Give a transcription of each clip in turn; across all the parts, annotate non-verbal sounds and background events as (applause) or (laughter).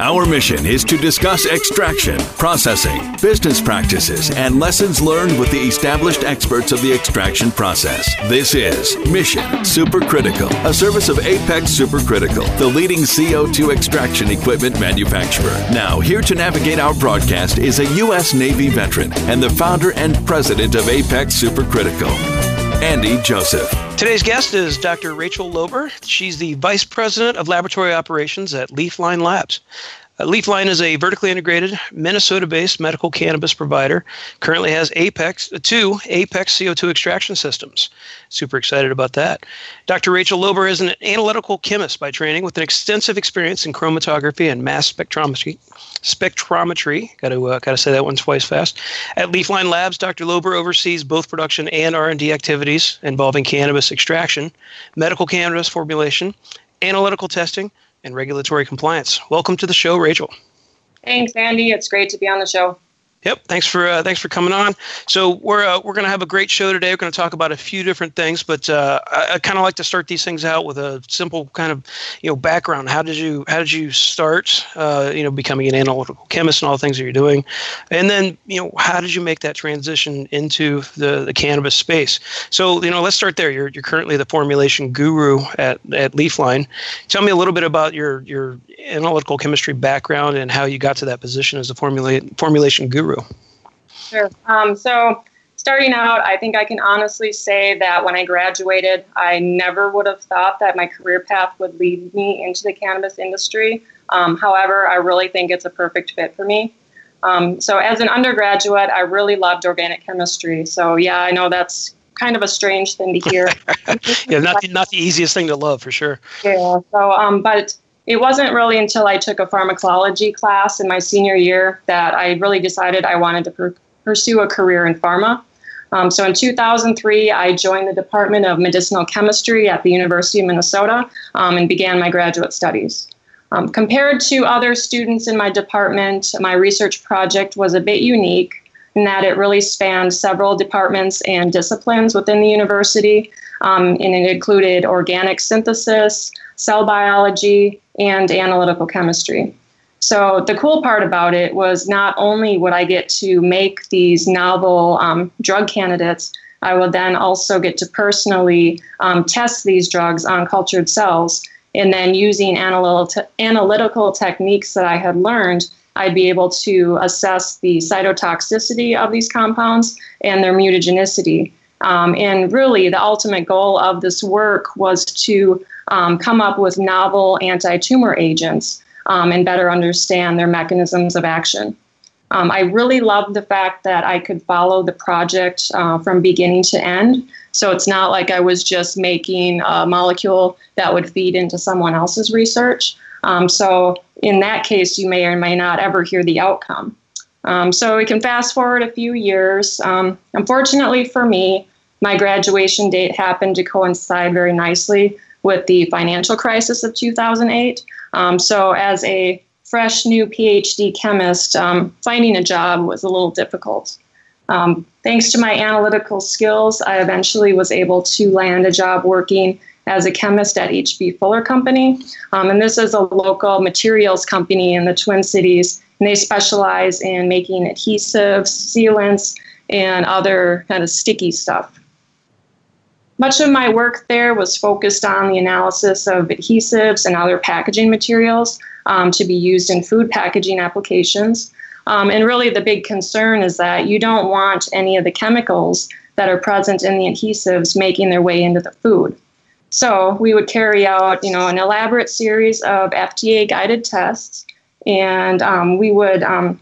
Our mission is to discuss extraction, processing, business practices, and lessons learned with the established experts of the extraction process. This is Mission Supercritical, a service of Apex Supercritical, the leading CO2 extraction equipment manufacturer. Now, here to navigate our broadcast is a U.S. Navy veteran and the founder and president of Apex Supercritical, Andy Joseph. Today's guest is Dr. Rachel Loeber. She's the Vice President of Laboratory Operations at Leafline Labs. Uh, Leafline is a vertically integrated Minnesota-based medical cannabis provider. Currently has Apex uh, two Apex CO2 extraction systems. Super excited about that. Dr. Rachel Loeber is an analytical chemist by training with an extensive experience in chromatography and mass spectrometry. Spectrometry. Got to uh, got to say that one twice fast. At Leafline Labs, Dr. Loeber oversees both production and R&D activities involving cannabis extraction, medical cannabis formulation, analytical testing and regulatory compliance. Welcome to the show, Rachel. Thanks, Andy. It's great to be on the show. Yep. Thanks for uh, thanks for coming on. So we're uh, we're going to have a great show today. We're going to talk about a few different things, but uh, I, I kind of like to start these things out with a simple kind of you know background. How did you how did you start uh, you know becoming an analytical chemist and all the things that you're doing, and then you know how did you make that transition into the, the cannabis space? So you know let's start there. You're you're currently the formulation guru at at Leafline. Tell me a little bit about your your analytical chemistry background and how you got to that position as a formula formulation guru. Sure. Um, so, starting out, I think I can honestly say that when I graduated, I never would have thought that my career path would lead me into the cannabis industry. Um, however, I really think it's a perfect fit for me. Um, so, as an undergraduate, I really loved organic chemistry. So, yeah, I know that's kind of a strange thing to hear. (laughs) yeah, not the, not the easiest thing to love for sure. Yeah. So, um, but it wasn't really until I took a pharmacology class in my senior year that I really decided I wanted to per- pursue a career in pharma. Um, so in 2003, I joined the Department of Medicinal Chemistry at the University of Minnesota um, and began my graduate studies. Um, compared to other students in my department, my research project was a bit unique in that it really spanned several departments and disciplines within the university, um, and it included organic synthesis, cell biology, and analytical chemistry. So the cool part about it was not only would I get to make these novel um, drug candidates, I would then also get to personally um, test these drugs on cultured cells. And then using analytical, analytical techniques that I had learned, I'd be able to assess the cytotoxicity of these compounds and their mutagenicity. Um, and really, the ultimate goal of this work was to um, come up with novel anti tumor agents um, and better understand their mechanisms of action. Um, I really loved the fact that I could follow the project uh, from beginning to end. So it's not like I was just making a molecule that would feed into someone else's research. Um, so in that case, you may or may not ever hear the outcome. Um, so we can fast forward a few years. Um, unfortunately for me, my graduation date happened to coincide very nicely with the financial crisis of 2008. Um, so, as a fresh new PhD chemist, um, finding a job was a little difficult. Um, thanks to my analytical skills, I eventually was able to land a job working as a chemist at H.B. Fuller Company. Um, and this is a local materials company in the Twin Cities, and they specialize in making adhesives, sealants, and other kind of sticky stuff. Much of my work there was focused on the analysis of adhesives and other packaging materials um, to be used in food packaging applications. Um, and really, the big concern is that you don't want any of the chemicals that are present in the adhesives making their way into the food. So we would carry out, you know, an elaborate series of FDA-guided tests, and um, we would um,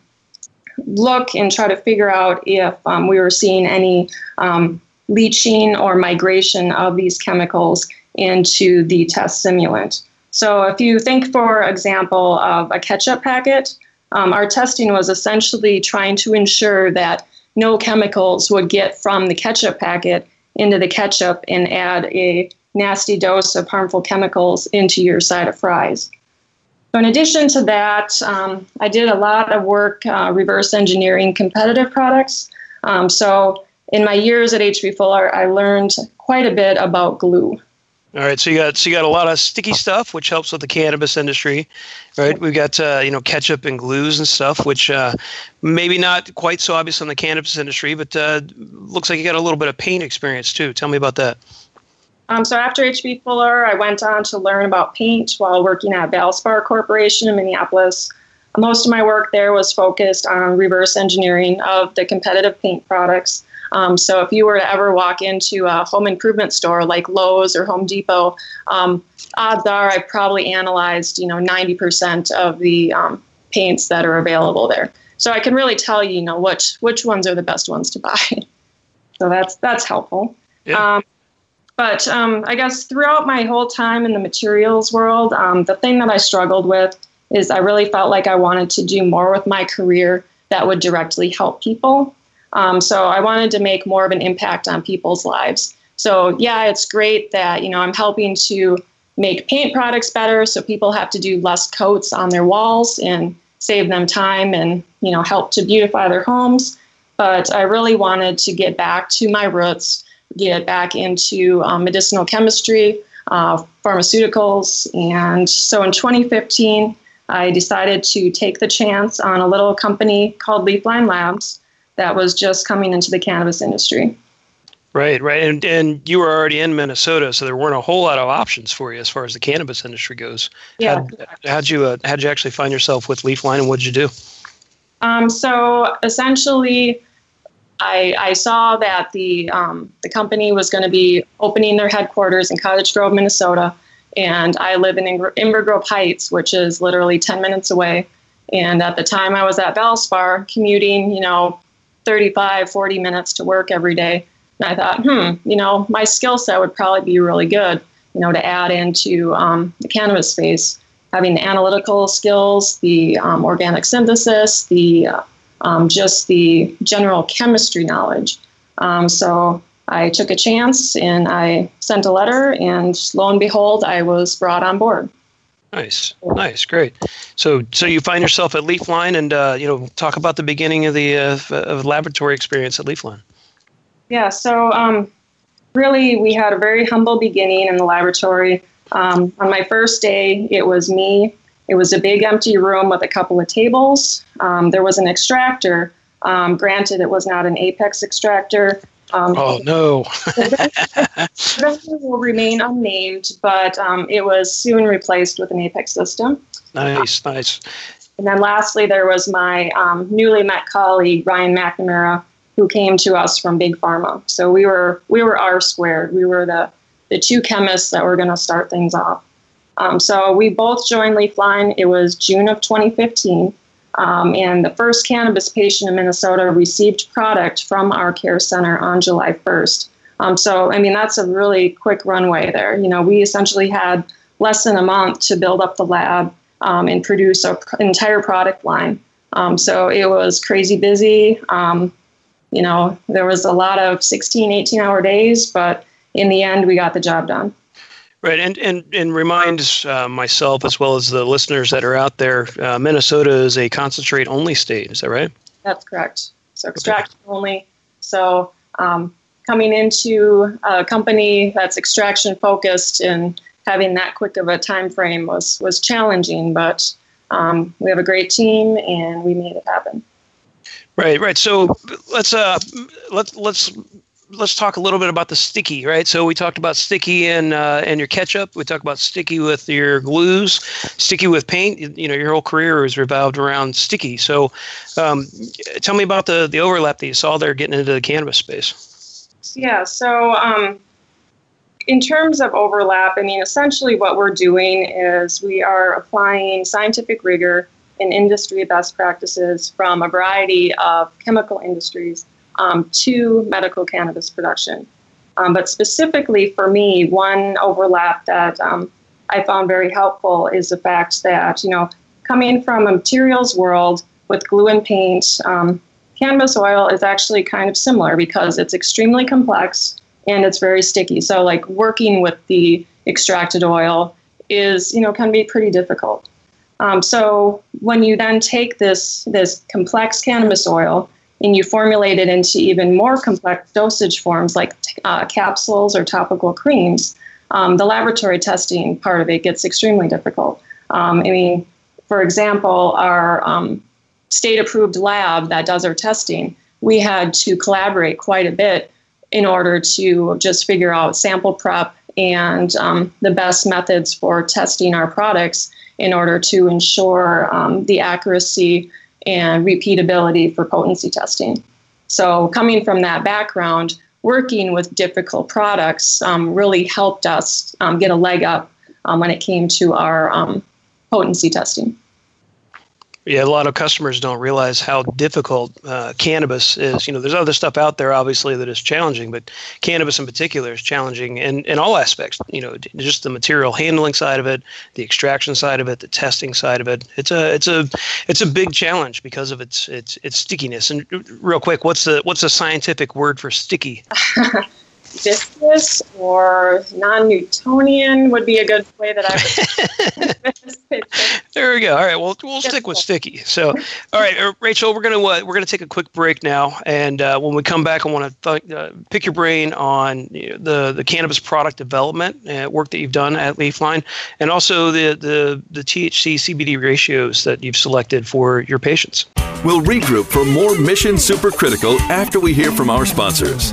look and try to figure out if um, we were seeing any um, leaching or migration of these chemicals into the test simulant. So, if you think, for example, of a ketchup packet, um, our testing was essentially trying to ensure that no chemicals would get from the ketchup packet into the ketchup and add a nasty dose of harmful chemicals into your side of fries. So in addition to that, um, I did a lot of work uh, reverse engineering competitive products. Um, so in my years at H.B. Fuller, I learned quite a bit about glue. All right, so you got so you got a lot of sticky stuff, which helps with the cannabis industry, right? We've got uh, you know ketchup and glues and stuff, which uh, maybe not quite so obvious in the cannabis industry, but uh, looks like you got a little bit of paint experience too. Tell me about that. Um, so after HB Fuller, I went on to learn about paint while working at Valspar Corporation in Minneapolis. Most of my work there was focused on reverse engineering of the competitive paint products um, so if you were to ever walk into a home improvement store like Lowe's or Home Depot, um, odds are I've probably analyzed you know 90% of the um, paints that are available there. So I can really tell you, you know, which which ones are the best ones to buy. (laughs) so that's that's helpful. Yeah. Um, but um, I guess throughout my whole time in the materials world, um, the thing that I struggled with is I really felt like I wanted to do more with my career that would directly help people. Um, so I wanted to make more of an impact on people's lives. So yeah, it's great that you know I'm helping to make paint products better, so people have to do less coats on their walls and save them time and you know help to beautify their homes. But I really wanted to get back to my roots, get back into um, medicinal chemistry, uh, pharmaceuticals, and so in 2015. I decided to take the chance on a little company called Leafline Labs that was just coming into the cannabis industry. Right, right, and and you were already in Minnesota, so there weren't a whole lot of options for you as far as the cannabis industry goes. Yeah. How'd, how'd you uh, how'd you actually find yourself with Leafline, and what did you do? Um, so essentially, I, I saw that the um, the company was going to be opening their headquarters in Cottage Grove, Minnesota, and I live in Inver Grove Heights, which is literally 10 minutes away. And at the time, I was at Valspar, commuting, you know, 35, 40 minutes to work every day. And I thought, hmm, you know, my skill set would probably be really good, you know, to add into um, the cannabis space, having the analytical skills, the um, organic synthesis, the uh, um, just the general chemistry knowledge. Um, so I took a chance and I sent a letter, and lo and behold, I was brought on board. Nice, nice, great. So, so you find yourself at Leafline, and uh, you know, talk about the beginning of the uh, of laboratory experience at Leafline. Yeah, so um, really, we had a very humble beginning in the laboratory. Um, on my first day, it was me. It was a big empty room with a couple of tables. Um, there was an extractor. Um, granted, it was not an Apex extractor. Um, oh no! the will remain unnamed, but um, it was soon replaced with an Apex system. Nice, nice. And then lastly, there was my um, newly met colleague Ryan McNamara, who came to us from Big Pharma. So we were we were R squared. We were the the two chemists that were going to start things off. Um, so we both joined Leafline. It was June of 2015. Um, and the first cannabis patient in Minnesota received product from our care center on July 1st. Um, so, I mean, that's a really quick runway there. You know, we essentially had less than a month to build up the lab um, and produce an entire product line. Um, so it was crazy busy. Um, you know, there was a lot of 16, 18 hour days, but in the end, we got the job done. Right, and and and reminds uh, myself as well as the listeners that are out there, uh, Minnesota is a concentrate only state. Is that right? That's correct. So extraction okay. only. So um, coming into a company that's extraction focused and having that quick of a time frame was was challenging, but um, we have a great team and we made it happen. Right, right. So let's uh let's let's let's talk a little bit about the sticky, right? So we talked about sticky and uh, and your ketchup. We talked about sticky with your glues, sticky with paint. You know, your whole career is revolved around sticky. So, um, tell me about the the overlap that you saw there getting into the cannabis space. Yeah. So, um, in terms of overlap, I mean, essentially what we're doing is we are applying scientific rigor and industry best practices from a variety of chemical industries um, to medical cannabis production. Um, but specifically for me, one overlap that um, I found very helpful is the fact that, you know, coming from a materials world with glue and paint, um, cannabis oil is actually kind of similar because it's extremely complex and it's very sticky. So, like working with the extracted oil is, you know, can be pretty difficult. Um, so when you then take this this complex cannabis oil and you formulate it into even more complex dosage forms like uh, capsules or topical creams, um, the laboratory testing part of it gets extremely difficult. Um, I mean, for example, our um, state approved lab that does our testing, we had to collaborate quite a bit in order to just figure out sample prep and um, the best methods for testing our products in order to ensure um, the accuracy and repeatability for potency testing. So, coming from that background, working with difficult products um, really helped us um, get a leg up um, when it came to our um, potency testing. Yeah, a lot of customers don't realize how difficult uh, cannabis is. You know, there's other stuff out there, obviously, that is challenging, but cannabis in particular is challenging in, in all aspects. You know, just the material handling side of it, the extraction side of it, the testing side of it. It's a it's a it's a big challenge because of its its its stickiness. And real quick, what's the what's the scientific word for sticky? (laughs) viscous or non-Newtonian would be a good way that I would. (laughs) there we go. All right, well, we'll stick with sticky. So, all right, uh, Rachel, we're gonna uh, we're gonna take a quick break now, and uh, when we come back, I want to th- uh, pick your brain on you know, the the cannabis product development uh, work that you've done at Leafline, and also the the the THC CBD ratios that you've selected for your patients. We'll regroup for more Mission Supercritical after we hear from our sponsors.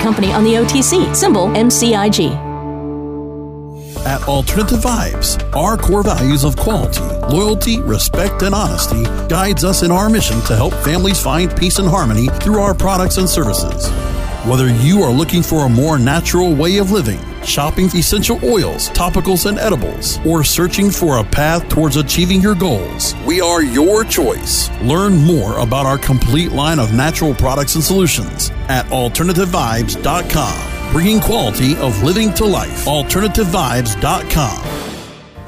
company on the OTC, symbol MCIG. At Alternative Vibes, our core values of quality, loyalty, respect, and honesty guides us in our mission to help families find peace and harmony through our products and services. Whether you are looking for a more natural way of living, shopping essential oils, topicals, and edibles, or searching for a path towards achieving your goals, we are your choice. Learn more about our complete line of natural products and solutions at AlternativeVibes.com, bringing quality of living to life. AlternativeVibes.com.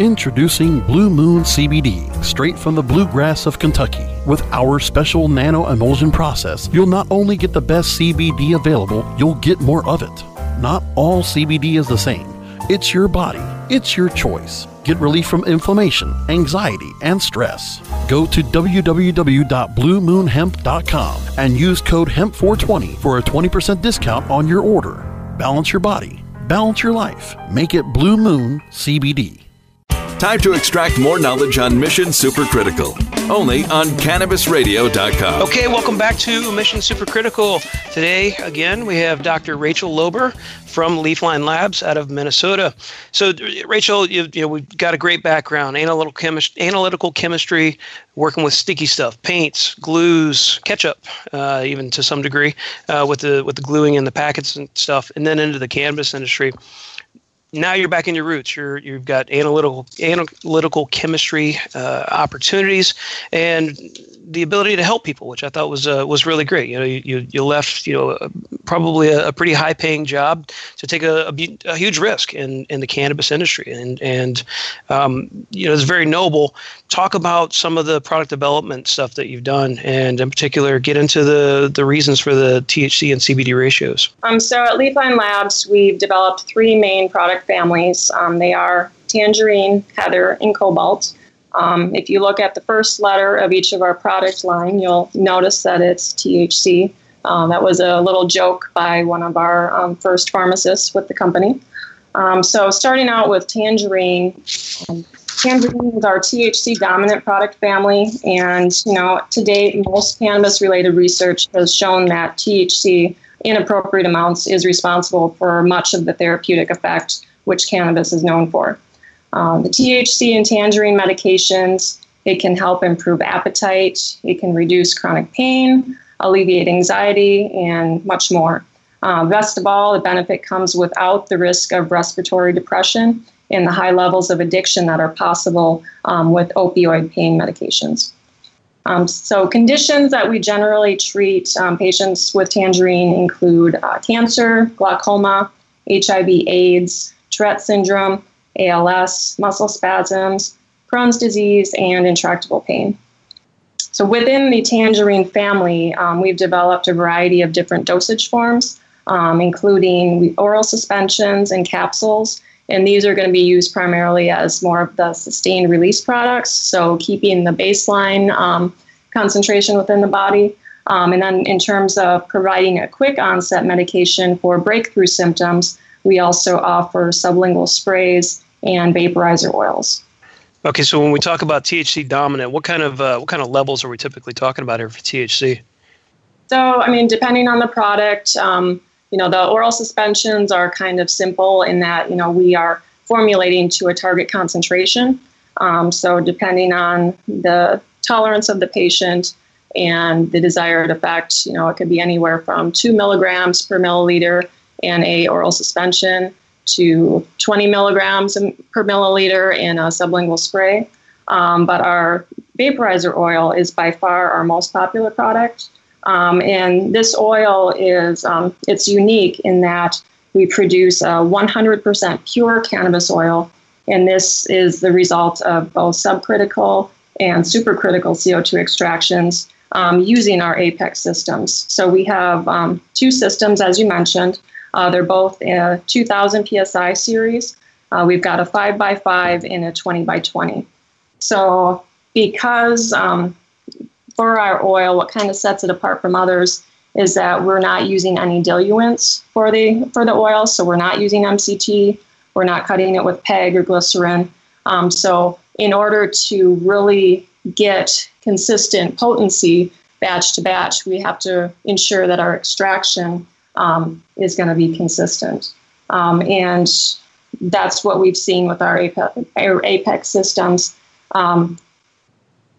Introducing Blue Moon CBD, straight from the bluegrass of Kentucky. With our special nano emulsion process, you'll not only get the best CBD available, you'll get more of it. Not all CBD is the same. It's your body, it's your choice. Get relief from inflammation, anxiety, and stress. Go to www.bluemoonhemp.com and use code HEMP420 for a 20% discount on your order. Balance your body, balance your life. Make it Blue Moon CBD. Time to extract more knowledge on Mission Supercritical. Only on CannabisRadio.com. Okay, welcome back to Mission Supercritical. Today, again, we have Dr. Rachel Loeber from Leafline Labs out of Minnesota. So, Rachel, you, you know, we've got a great background analytical, chemist- analytical chemistry, working with sticky stuff, paints, glues, ketchup, uh, even to some degree, uh, with the with the gluing in the packets and stuff, and then into the cannabis industry now you're back in your roots. You're you've got analytical analytical chemistry uh, opportunities and the ability to help people, which I thought was uh, was really great. You know, you you left you know probably a, a pretty high paying job to take a, a, a, huge risk in, in the cannabis industry, and and um, you know it's very noble. Talk about some of the product development stuff that you've done, and in particular, get into the the reasons for the THC and CBD ratios. Um, so at Leafline Labs, we've developed three main product families. Um, they are tangerine, heather, and cobalt. Um, if you look at the first letter of each of our product line, you'll notice that it's THC. Um, that was a little joke by one of our um, first pharmacists with the company. Um, so, starting out with Tangerine, um, Tangerine is our THC dominant product family, and you know, to date, most cannabis-related research has shown that THC in appropriate amounts is responsible for much of the therapeutic effect which cannabis is known for. Um, the THC and tangerine medications, it can help improve appetite, it can reduce chronic pain, alleviate anxiety, and much more. Uh, best of all, the benefit comes without the risk of respiratory depression and the high levels of addiction that are possible um, with opioid pain medications. Um, so, conditions that we generally treat um, patients with tangerine include uh, cancer, glaucoma, HIV, AIDS, Tourette syndrome, ALS, muscle spasms, Crohn's disease, and intractable pain. So within the tangerine family, um, we've developed a variety of different dosage forms, um, including oral suspensions and capsules. And these are going to be used primarily as more of the sustained release products, so keeping the baseline um, concentration within the body. Um, and then, in terms of providing a quick onset medication for breakthrough symptoms, we also offer sublingual sprays and vaporizer oils. Okay, so when we talk about THC dominant, what kind of uh, what kind of levels are we typically talking about here for THC? So, I mean, depending on the product, um, you know, the oral suspensions are kind of simple in that you know we are formulating to a target concentration. Um, so, depending on the tolerance of the patient and the desired effect, you know, it could be anywhere from two milligrams per milliliter in a oral suspension to 20 milligrams per milliliter in a sublingual spray. Um, but our vaporizer oil is by far our most popular product. Um, and this oil is um, it's unique in that we produce a 100% pure cannabis oil, and this is the result of both subcritical and supercritical CO2 extractions um, using our Apex systems. So we have um, two systems, as you mentioned. Uh, they're both a 2000 psi series. Uh, we've got a 5 by 5 and a 20 by 20. So, because um, for our oil, what kind of sets it apart from others is that we're not using any diluents for the for the oil. So we're not using MCT. We're not cutting it with PEG or glycerin. Um, so in order to really get consistent potency batch to batch, we have to ensure that our extraction um, is going to be consistent. Um, and that's what we've seen with our Apex, systems. Um,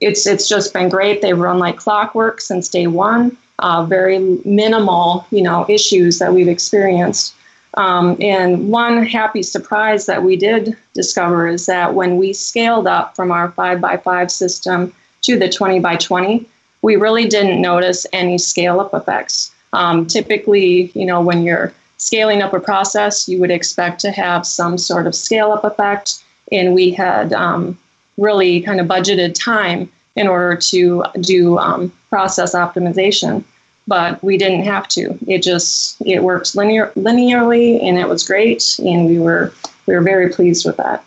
it's it's just been great. They run like clockwork since day one. Uh, very minimal, you know, issues that we've experienced. Um, and one happy surprise that we did discover is that when we scaled up from our five by five system to the 20 by 20, we really didn't notice any scale up effects. Um, typically, you know, when you're scaling up a process, you would expect to have some sort of scale up effect. And we had um, really kind of budgeted time in order to do um, process optimization, but we didn't have to. It just it worked linear linearly, and it was great, and we were we were very pleased with that.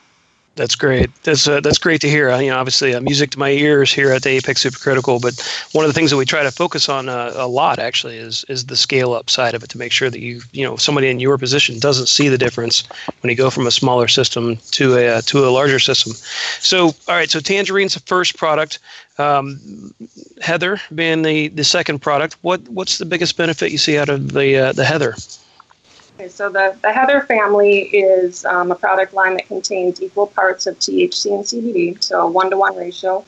That's great. That's uh, that's great to hear. You know, obviously, uh, music to my ears here at the Apex Supercritical. But one of the things that we try to focus on uh, a lot actually is is the scale up side of it to make sure that you you know somebody in your position doesn't see the difference when you go from a smaller system to a uh, to a larger system. So, all right. So, Tangerine's the first product. Um, Heather being the the second product. What what's the biggest benefit you see out of the uh, the Heather? Okay, so the, the Heather family is um, a product line that contains equal parts of THC and CBD, so a one to one ratio.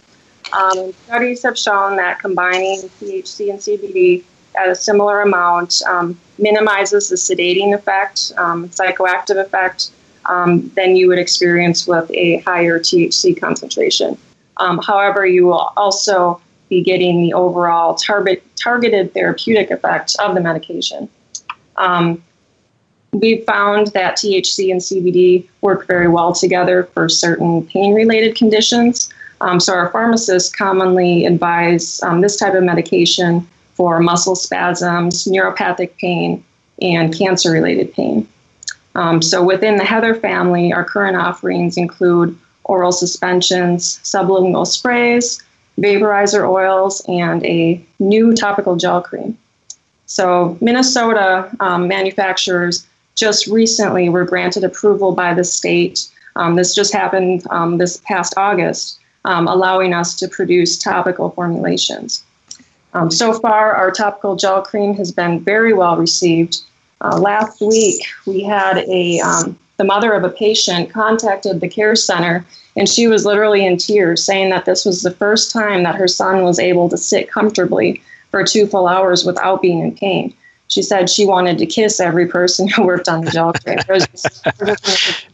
Um, studies have shown that combining THC and CBD at a similar amount um, minimizes the sedating effect, um, psychoactive effect, um, than you would experience with a higher THC concentration. Um, however, you will also be getting the overall target, targeted therapeutic effect of the medication. Um, we found that THC and CBD work very well together for certain pain related conditions. Um, so, our pharmacists commonly advise um, this type of medication for muscle spasms, neuropathic pain, and cancer related pain. Um, so, within the Heather family, our current offerings include oral suspensions, sublingual sprays, vaporizer oils, and a new topical gel cream. So, Minnesota um, manufacturers just recently were granted approval by the state. Um, this just happened um, this past August, um, allowing us to produce topical formulations. Um, so far, our topical gel cream has been very well received. Uh, last week, we had a um, the mother of a patient contacted the care center, and she was literally in tears, saying that this was the first time that her son was able to sit comfortably for two full hours without being in pain she said she wanted to kiss every person who worked on the gel (laughs) crate.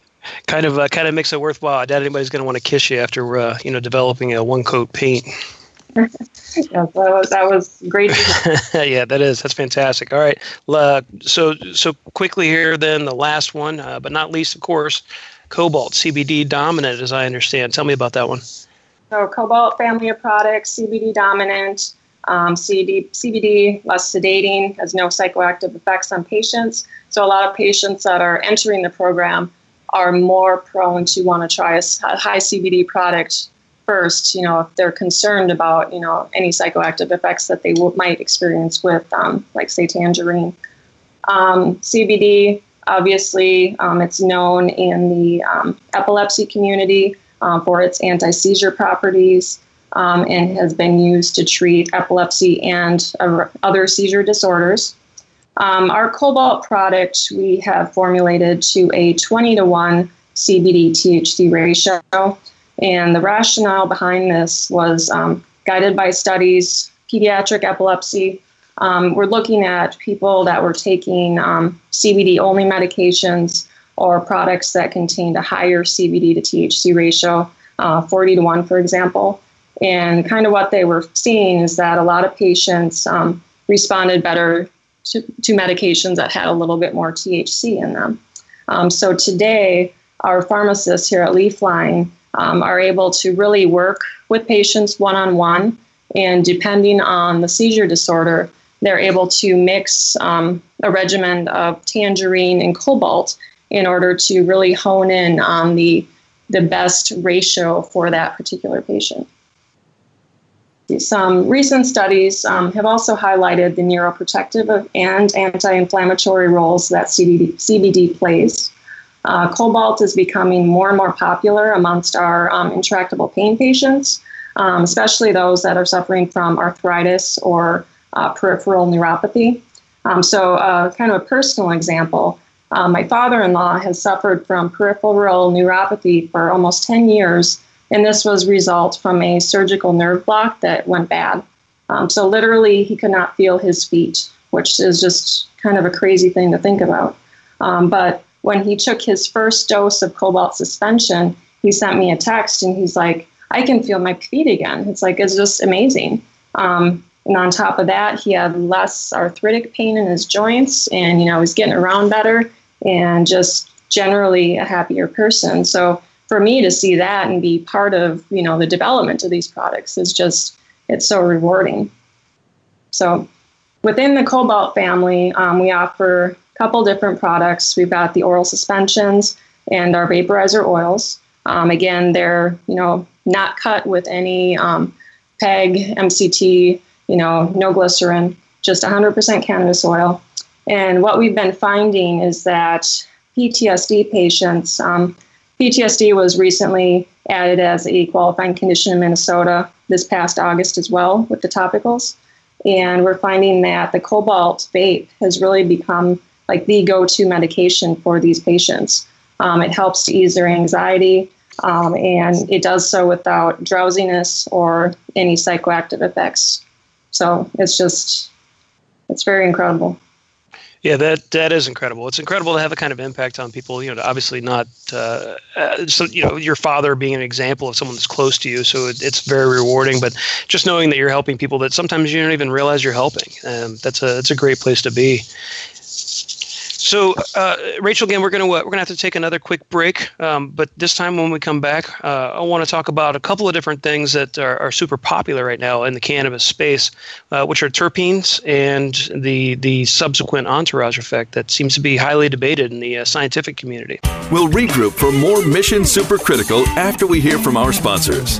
kind of uh, kind of makes it worthwhile. I doubt anybody's going to want to kiss you after uh, you know developing a one coat paint. (laughs) that was that was great. (laughs) yeah, that is that's fantastic. All right, uh, so so quickly here, then the last one, uh, but not least, of course, Cobalt CBD dominant, as I understand. Tell me about that one. So Cobalt family of products, CBD dominant. Um, CBD, CBD less sedating, has no psychoactive effects on patients. So a lot of patients that are entering the program are more prone to want to try a high CBD product first, you know, if they're concerned about, you know, any psychoactive effects that they w- might experience with, um, like, say, tangerine. Um, CBD, obviously, um, it's known in the um, epilepsy community uh, for its anti seizure properties um, and has been used to treat epilepsy and uh, other seizure disorders. Um, our cobalt product we have formulated to a 20 to 1 CBD THC ratio. And the rationale behind this was um, guided by studies, pediatric epilepsy. Um, we're looking at people that were taking um, CBD only medications or products that contained a higher CBD to THC ratio, uh, 40 to 1, for example. And kind of what they were seeing is that a lot of patients um, responded better to, to, medications that had a little bit more THC in them. Um, so today, our pharmacists here at Leafline um, are able to really work with patients one on one. And depending on the seizure disorder, they're able to mix um, a regimen of tangerine and cobalt in order to really hone in on the, the best ratio for that particular patient. Some recent studies um, have also highlighted the neuroprotective and anti inflammatory roles that CBD, CBD plays. Uh, cobalt is becoming more and more popular amongst our um, intractable pain patients, um, especially those that are suffering from arthritis or uh, peripheral neuropathy. Um, so, uh, kind of a personal example uh, my father in law has suffered from peripheral neuropathy for almost 10 years, and this was result from a surgical nerve block that went bad. Um, so, literally, he could not feel his feet, which is just kind of a crazy thing to think about. Um, but when he took his first dose of cobalt suspension, he sent me a text and he's like, I can feel my feet again. It's like, it's just amazing. Um, and on top of that, he had less arthritic pain in his joints and, you know, he's getting around better and just generally a happier person. So for me to see that and be part of, you know, the development of these products is just, it's so rewarding. So within the Cobalt family, um, we offer a couple different products. We've got the oral suspensions and our vaporizer oils. Um, again, they're you know not cut with any um, PEG, MCT, you know, no glycerin, just 100% cannabis oil. And what we've been finding is that PTSD patients, um, PTSD was recently added as a qualifying condition in Minnesota this past August as well with the topicals. And we're finding that the cobalt vape has really become like the go-to medication for these patients. Um, it helps to ease their anxiety, um, and it does so without drowsiness or any psychoactive effects. So it's just, it's very incredible. Yeah, that that is incredible. It's incredible to have a kind of impact on people. You know, obviously not. Uh, uh, so you know, your father being an example of someone that's close to you, so it, it's very rewarding. But just knowing that you're helping people that sometimes you don't even realize you're helping, um, that's a that's a great place to be. So, uh, Rachel, again, we're gonna we're gonna have to take another quick break. Um, but this time, when we come back, uh, I want to talk about a couple of different things that are, are super popular right now in the cannabis space, uh, which are terpenes and the the subsequent entourage effect that seems to be highly debated in the uh, scientific community. We'll regroup for more Mission Supercritical after we hear from our sponsors.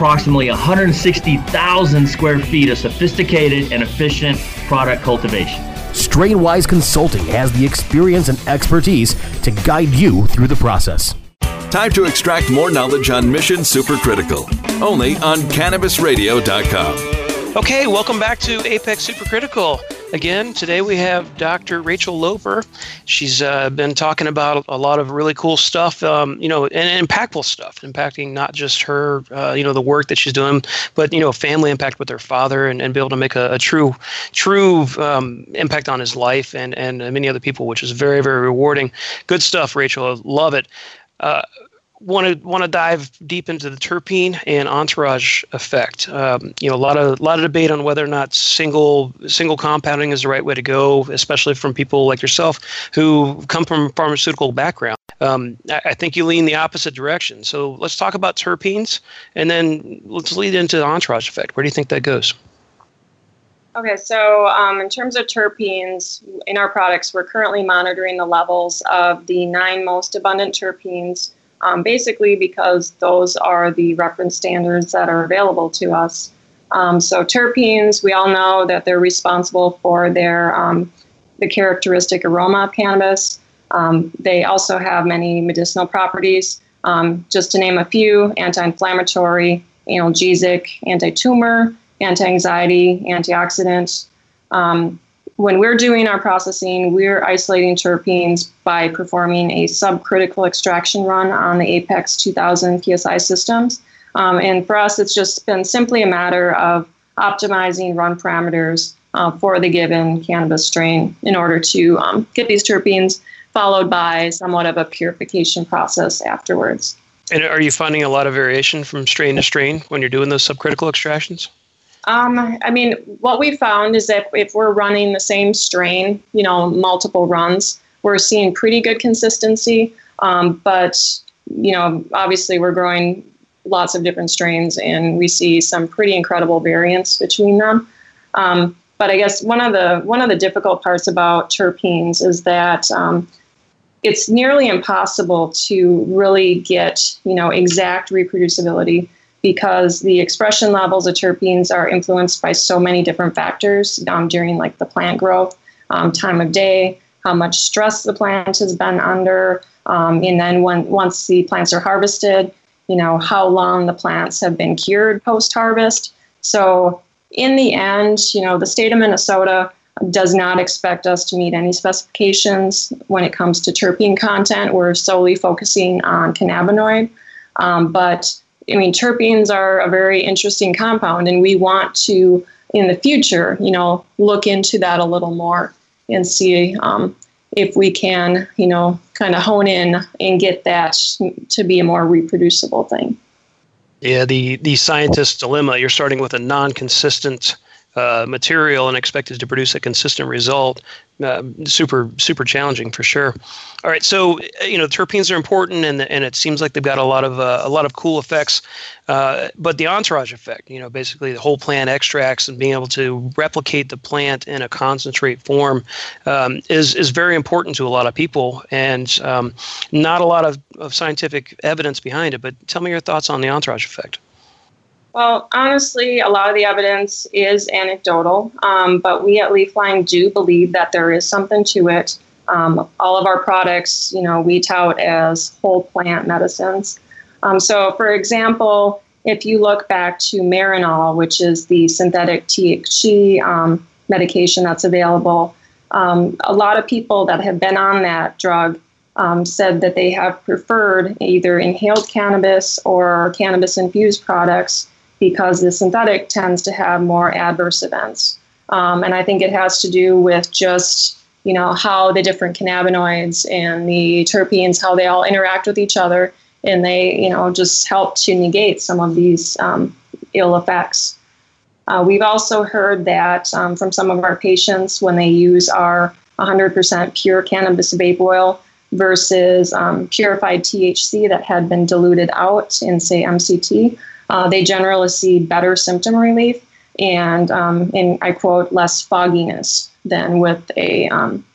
approximately 160,000 square feet of sophisticated and efficient product cultivation. Strainwise Consulting has the experience and expertise to guide you through the process. Time to extract more knowledge on Mission Supercritical, only on CannabisRadio.com. Okay, welcome back to Apex Supercritical. Again, today we have Dr. Rachel Loeber. She's uh, been talking about a lot of really cool stuff, um, you know, and, impactful stuff, impacting not just her, uh, you know, the work that she's doing, but you know, family impact with her father, and, and be able to make a, a true, true um, impact on his life and and many other people, which is very, very rewarding. Good stuff, Rachel. Love it. Uh, want to want to dive deep into the terpene and entourage effect. Um, you know, a lot of a lot of debate on whether or not single single compounding is the right way to go, especially from people like yourself who come from pharmaceutical background. Um, I, I, think you lean the opposite direction. So let's talk about terpenes, and then let's lead into the entourage effect. Where do you think that goes? Okay, so um, in terms of terpenes in our products, we're currently monitoring the levels of the nine most abundant terpenes um, basically because those are the reference standards that are available to us. Um, so terpenes, we all know that they're responsible for their um, the characteristic aroma of cannabis. Um, they also have many medicinal properties. Um, just to name a few: anti-inflammatory, analgesic, anti-tumor, anti-anxiety, antioxidant. When we're doing our processing, we're isolating terpenes by performing a subcritical extraction run on the Apex 2000 PSI systems. Um, and for us, it's just been simply a matter of optimizing run parameters uh, for the given cannabis strain in order to um, get these terpenes, followed by somewhat of a purification process afterwards. And are you finding a lot of variation from strain to strain when you're doing those subcritical extractions? Um, I mean, what we found is that if we're running the same strain, you know, multiple runs, we're seeing pretty good consistency. Um, but, you know, obviously we're growing lots of different strains and we see some pretty incredible variance between them. Um, but I guess one of the one of the difficult parts about terpenes is that um, it's nearly impossible to really get you know exact reproducibility because the expression levels of terpenes are influenced by so many different factors um, during like the plant growth, um, time of day, how much stress the plant has been under, um, and then when once the plants are harvested, you know how long the plants have been cured post harvest. So in the end, you know the state of Minnesota does not expect us to meet any specifications when it comes to terpene content. We're solely focusing on cannabinoid, um, but I mean, terpenes are a very interesting compound, and we want to, in the future, you know, look into that a little more and see um, if we can, you know, kind of hone in and get that to be a more reproducible thing. Yeah, the the scientist's dilemma. You're starting with a non-consistent uh, material and expected to produce a consistent result. Uh, super super challenging for sure. All right, so uh, you know terpenes are important, and and it seems like they've got a lot of uh, a lot of cool effects. Uh, but the entourage effect, you know, basically the whole plant extracts and being able to replicate the plant in a concentrate form um, is is very important to a lot of people, and um, not a lot of, of scientific evidence behind it. But tell me your thoughts on the entourage effect. Well, honestly, a lot of the evidence is anecdotal, um, but we at Leafline do believe that there is something to it. Um, all of our products, you know, we tout as whole plant medicines. Um, so, for example, if you look back to Marinol, which is the synthetic THC um, medication that's available, um, a lot of people that have been on that drug um, said that they have preferred either inhaled cannabis or cannabis infused products because the synthetic tends to have more adverse events. Um, and I think it has to do with just you know how the different cannabinoids and the terpenes how they all interact with each other and they you know just help to negate some of these um, ill effects uh, we've also heard that um, from some of our patients when they use our 100% pure cannabis vape oil versus um, purified THC that had been diluted out in, say, MCT, uh, they generally see better symptom relief and, um, and I quote, less fogginess than with a um,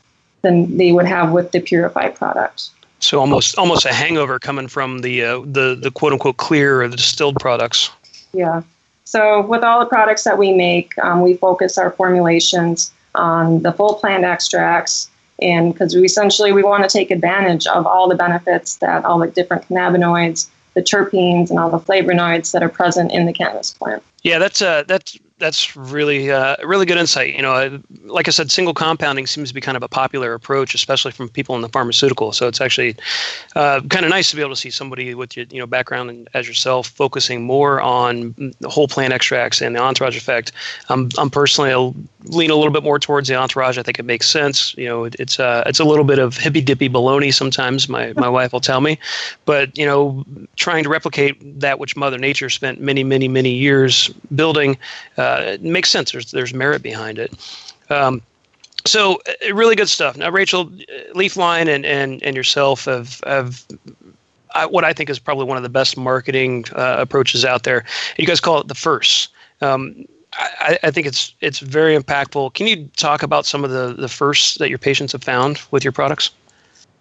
than they would have with the purified product. So almost almost a hangover coming from the uh, the the quote unquote clear or the distilled products. Yeah. So with all the products that we make, um, we focus our formulations on the full plant extracts, and because we essentially we want to take advantage of all the benefits that all the different cannabinoids, the terpenes, and all the flavonoids that are present in the cannabis plant. Yeah, that's uh, that's that's really uh, really good insight. You know, like I said, single compounding seems to be kind of a popular approach, especially from people in the pharmaceutical. So it's actually uh, kind of nice to be able to see somebody with your you know background and as yourself focusing more on the whole plant extracts and the entourage effect. I'm I'm personally I'll lean a little bit more towards the entourage. I think it makes sense. You know, it, it's uh, it's a little bit of hippy dippy baloney sometimes. My my wife will tell me, but you know, trying to replicate that which Mother Nature spent many many many years building. Uh, uh, it makes sense. There's there's merit behind it. Um, so uh, really good stuff. Now, Rachel, Leafline and and and yourself have have I, what I think is probably one of the best marketing uh, approaches out there. You guys call it the first. Um, I, I, think it's it's very impactful. Can you talk about some of the the firsts that your patients have found with your products?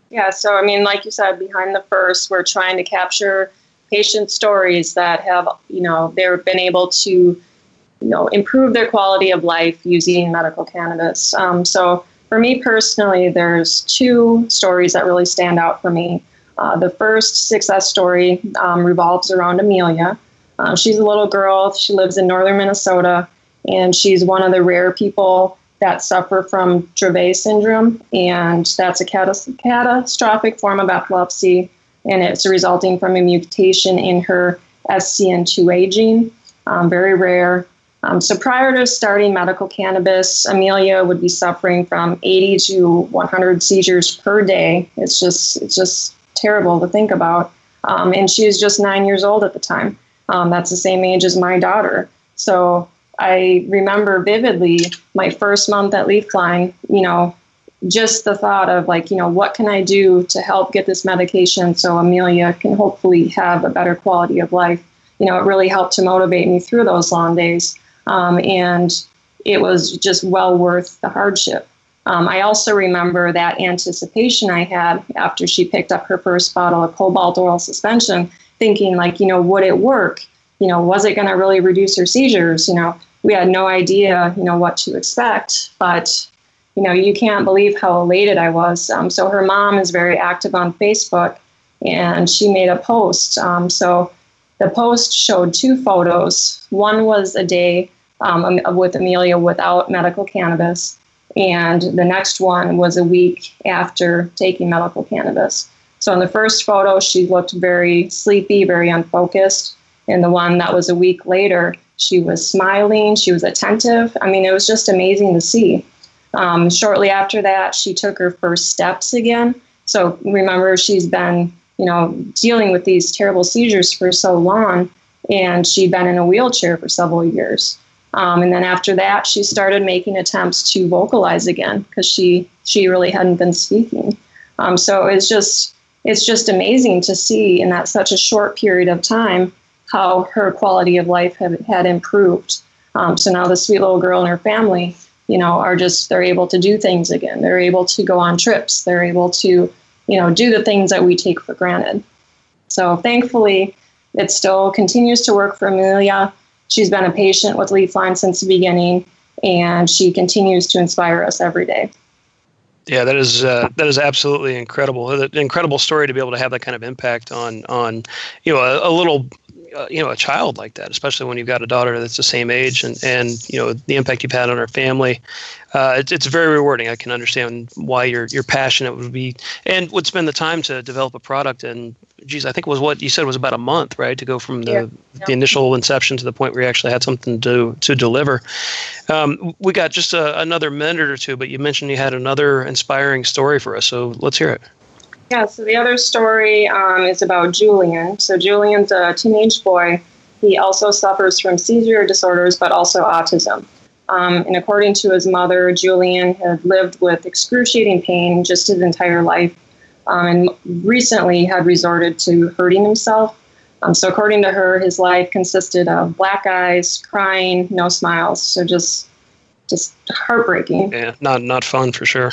Yeah. So I mean, like you said, behind the first, we're trying to capture patient stories that have you know they've been able to you know, improve their quality of life using medical cannabis. Um, so for me personally, there's two stories that really stand out for me. Uh, the first success story um, revolves around Amelia. Uh, she's a little girl. She lives in northern Minnesota, and she's one of the rare people that suffer from Dravet syndrome, and that's a catastrophic form of epilepsy, and it's resulting from a mutation in her SCN2A gene. Um, very rare. Um, so prior to starting medical cannabis, Amelia would be suffering from 80 to 100 seizures per day. It's just it's just terrible to think about. Um, and she was just nine years old at the time. Um, that's the same age as my daughter. So I remember vividly my first month at Leafline. You know, just the thought of like, you know, what can I do to help get this medication so Amelia can hopefully have a better quality of life. You know, it really helped to motivate me through those long days. Um, and it was just well worth the hardship. Um, I also remember that anticipation I had after she picked up her first bottle of cobalt oral suspension, thinking, like, you know, would it work? You know, was it going to really reduce her seizures? You know, we had no idea, you know, what to expect, but you know, you can't believe how elated I was. Um, so her mom is very active on Facebook, and she made a post. Um, so the post showed two photos. One was a day um, with Amelia without medical cannabis. And the next one was a week after taking medical cannabis. So in the first photo, she looked very sleepy, very unfocused. In the one that was a week later, she was smiling, she was attentive. I mean, it was just amazing to see. Um, shortly after that, she took her first steps again. So remember, she's been, you know, dealing with these terrible seizures for so long, and she'd been in a wheelchair for several years. Um, and then after that, she started making attempts to vocalize again because she she really hadn't been speaking. Um, so it's just it's just amazing to see in that such a short period of time how her quality of life had, had improved. Um, so now the sweet little girl and her family, you know, are just they're able to do things again. They're able to go on trips. They're able to, you know, do the things that we take for granted. So thankfully, it still continues to work for Amelia. She's been a patient with Leafline since the beginning, and she continues to inspire us every day. Yeah, that is uh, that is absolutely incredible. An incredible story to be able to have that kind of impact on on you know a, a little uh, you know a child like that, especially when you've got a daughter that's the same age, and and you know the impact you've had on her family. Uh, it, it's very rewarding. I can understand why you're you're passionate would be and would spend the time to develop a product. And geez, I think it was what you said was about a month, right, to go from the yeah. the initial inception to the point where you actually had something to to deliver. Um, we got just a, another minute or two, but you mentioned you had another inspiring story for us, so let's hear it. Yeah, so the other story um, is about Julian. So Julian's a teenage boy. He also suffers from seizure disorders, but also autism. Um, and according to his mother, Julian had lived with excruciating pain just his entire life um, and recently had resorted to hurting himself. Um, so, according to her, his life consisted of black eyes, crying, no smiles. So, just just heartbreaking. Yeah, not not fun for sure.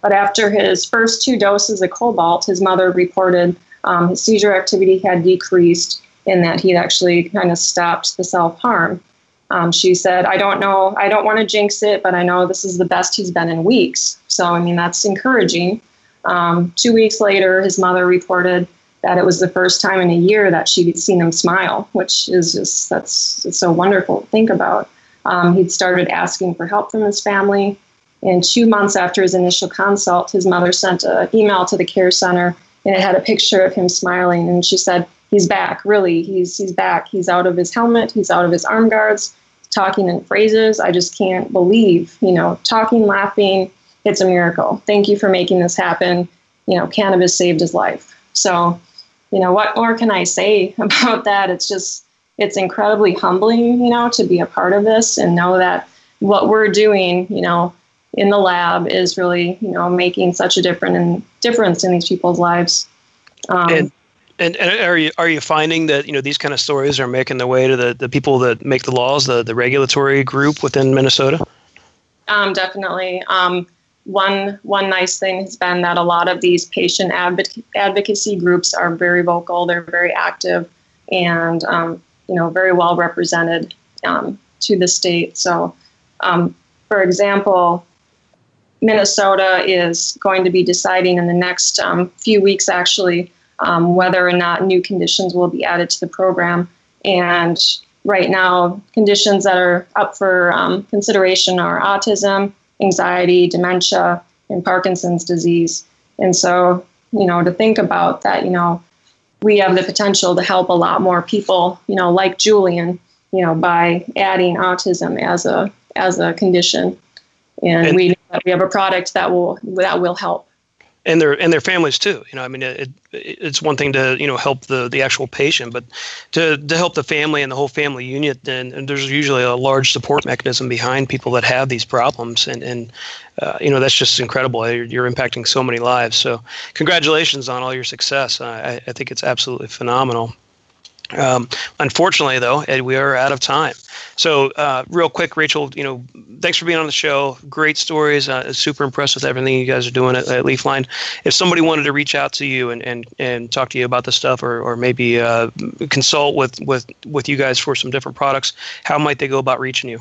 But after his first two doses of cobalt, his mother reported um, his seizure activity had decreased in that he'd actually kind of stopped the self harm. Um, she said, I don't know, I don't want to jinx it, but I know this is the best he's been in weeks. So, I mean, that's encouraging. Um, two weeks later, his mother reported that it was the first time in a year that she'd seen him smile, which is just, that's so wonderful to think about. Um, he'd started asking for help from his family. And two months after his initial consult, his mother sent an email to the care center and it had a picture of him smiling. And she said, He's back, really. He's, he's back. He's out of his helmet, he's out of his arm guards, talking in phrases. I just can't believe, you know, talking, laughing. It's a miracle. Thank you for making this happen. You know, cannabis saved his life. So, you know, what more can I say (laughs) about that? It's just, it's incredibly humbling, you know, to be a part of this and know that what we're doing, you know, in the lab is really, you know, making such a different and difference in these people's lives. Um, and, and, and are you are you finding that you know these kind of stories are making their way to the, the people that make the laws, the the regulatory group within Minnesota? Um, definitely. Um, one one nice thing has been that a lot of these patient advoc- advocacy groups are very vocal. They're very active, and um, you know very well represented um, to the state. So, um, for example, Minnesota is going to be deciding in the next um, few weeks, actually, um, whether or not new conditions will be added to the program. And right now, conditions that are up for um, consideration are autism, anxiety, dementia, and Parkinson's disease. And so, you know, to think about that, you know, we have the potential to help a lot more people, you know, like Julian, you know, by adding autism as a as a condition and, and we we have a product that will that will help and their and their families too. You know, I mean, it, it, it's one thing to you know help the the actual patient, but to to help the family and the whole family unit. And, and there's usually a large support mechanism behind people that have these problems, and and uh, you know that's just incredible. You're, you're, impacting so many lives. So congratulations on all your success. I, I think it's absolutely phenomenal. Um, unfortunately, though, Ed, we are out of time. So, uh, real quick, Rachel, you know, thanks for being on the show. Great stories. Uh, super impressed with everything you guys are doing at, at, Leafline. If somebody wanted to reach out to you and, and, and talk to you about this stuff, or, or maybe uh, consult with, with with you guys for some different products, how might they go about reaching you?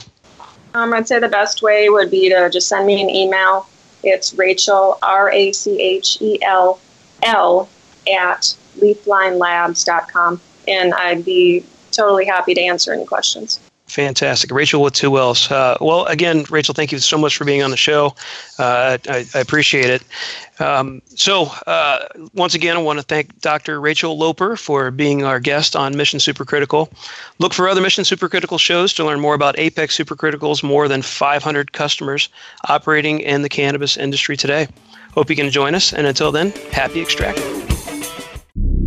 Um, I'd say the best way would be to just send me an email. It's Rachel R A C H E L L at leaflinelabs.com and I'd be totally happy to answer any questions. Fantastic. Rachel with two Wells. Uh, well, again, Rachel, thank you so much for being on the show. Uh, I, I, appreciate it. Um, so, uh, once again, I want to thank Dr. Rachel Loeber for being our guest on Mission Supercritical. Look for other Mission Supercritical shows to learn more about Apex Supercritical's more than 500 customers operating in the cannabis industry today. Hope you can join us. And until then, happy extracting.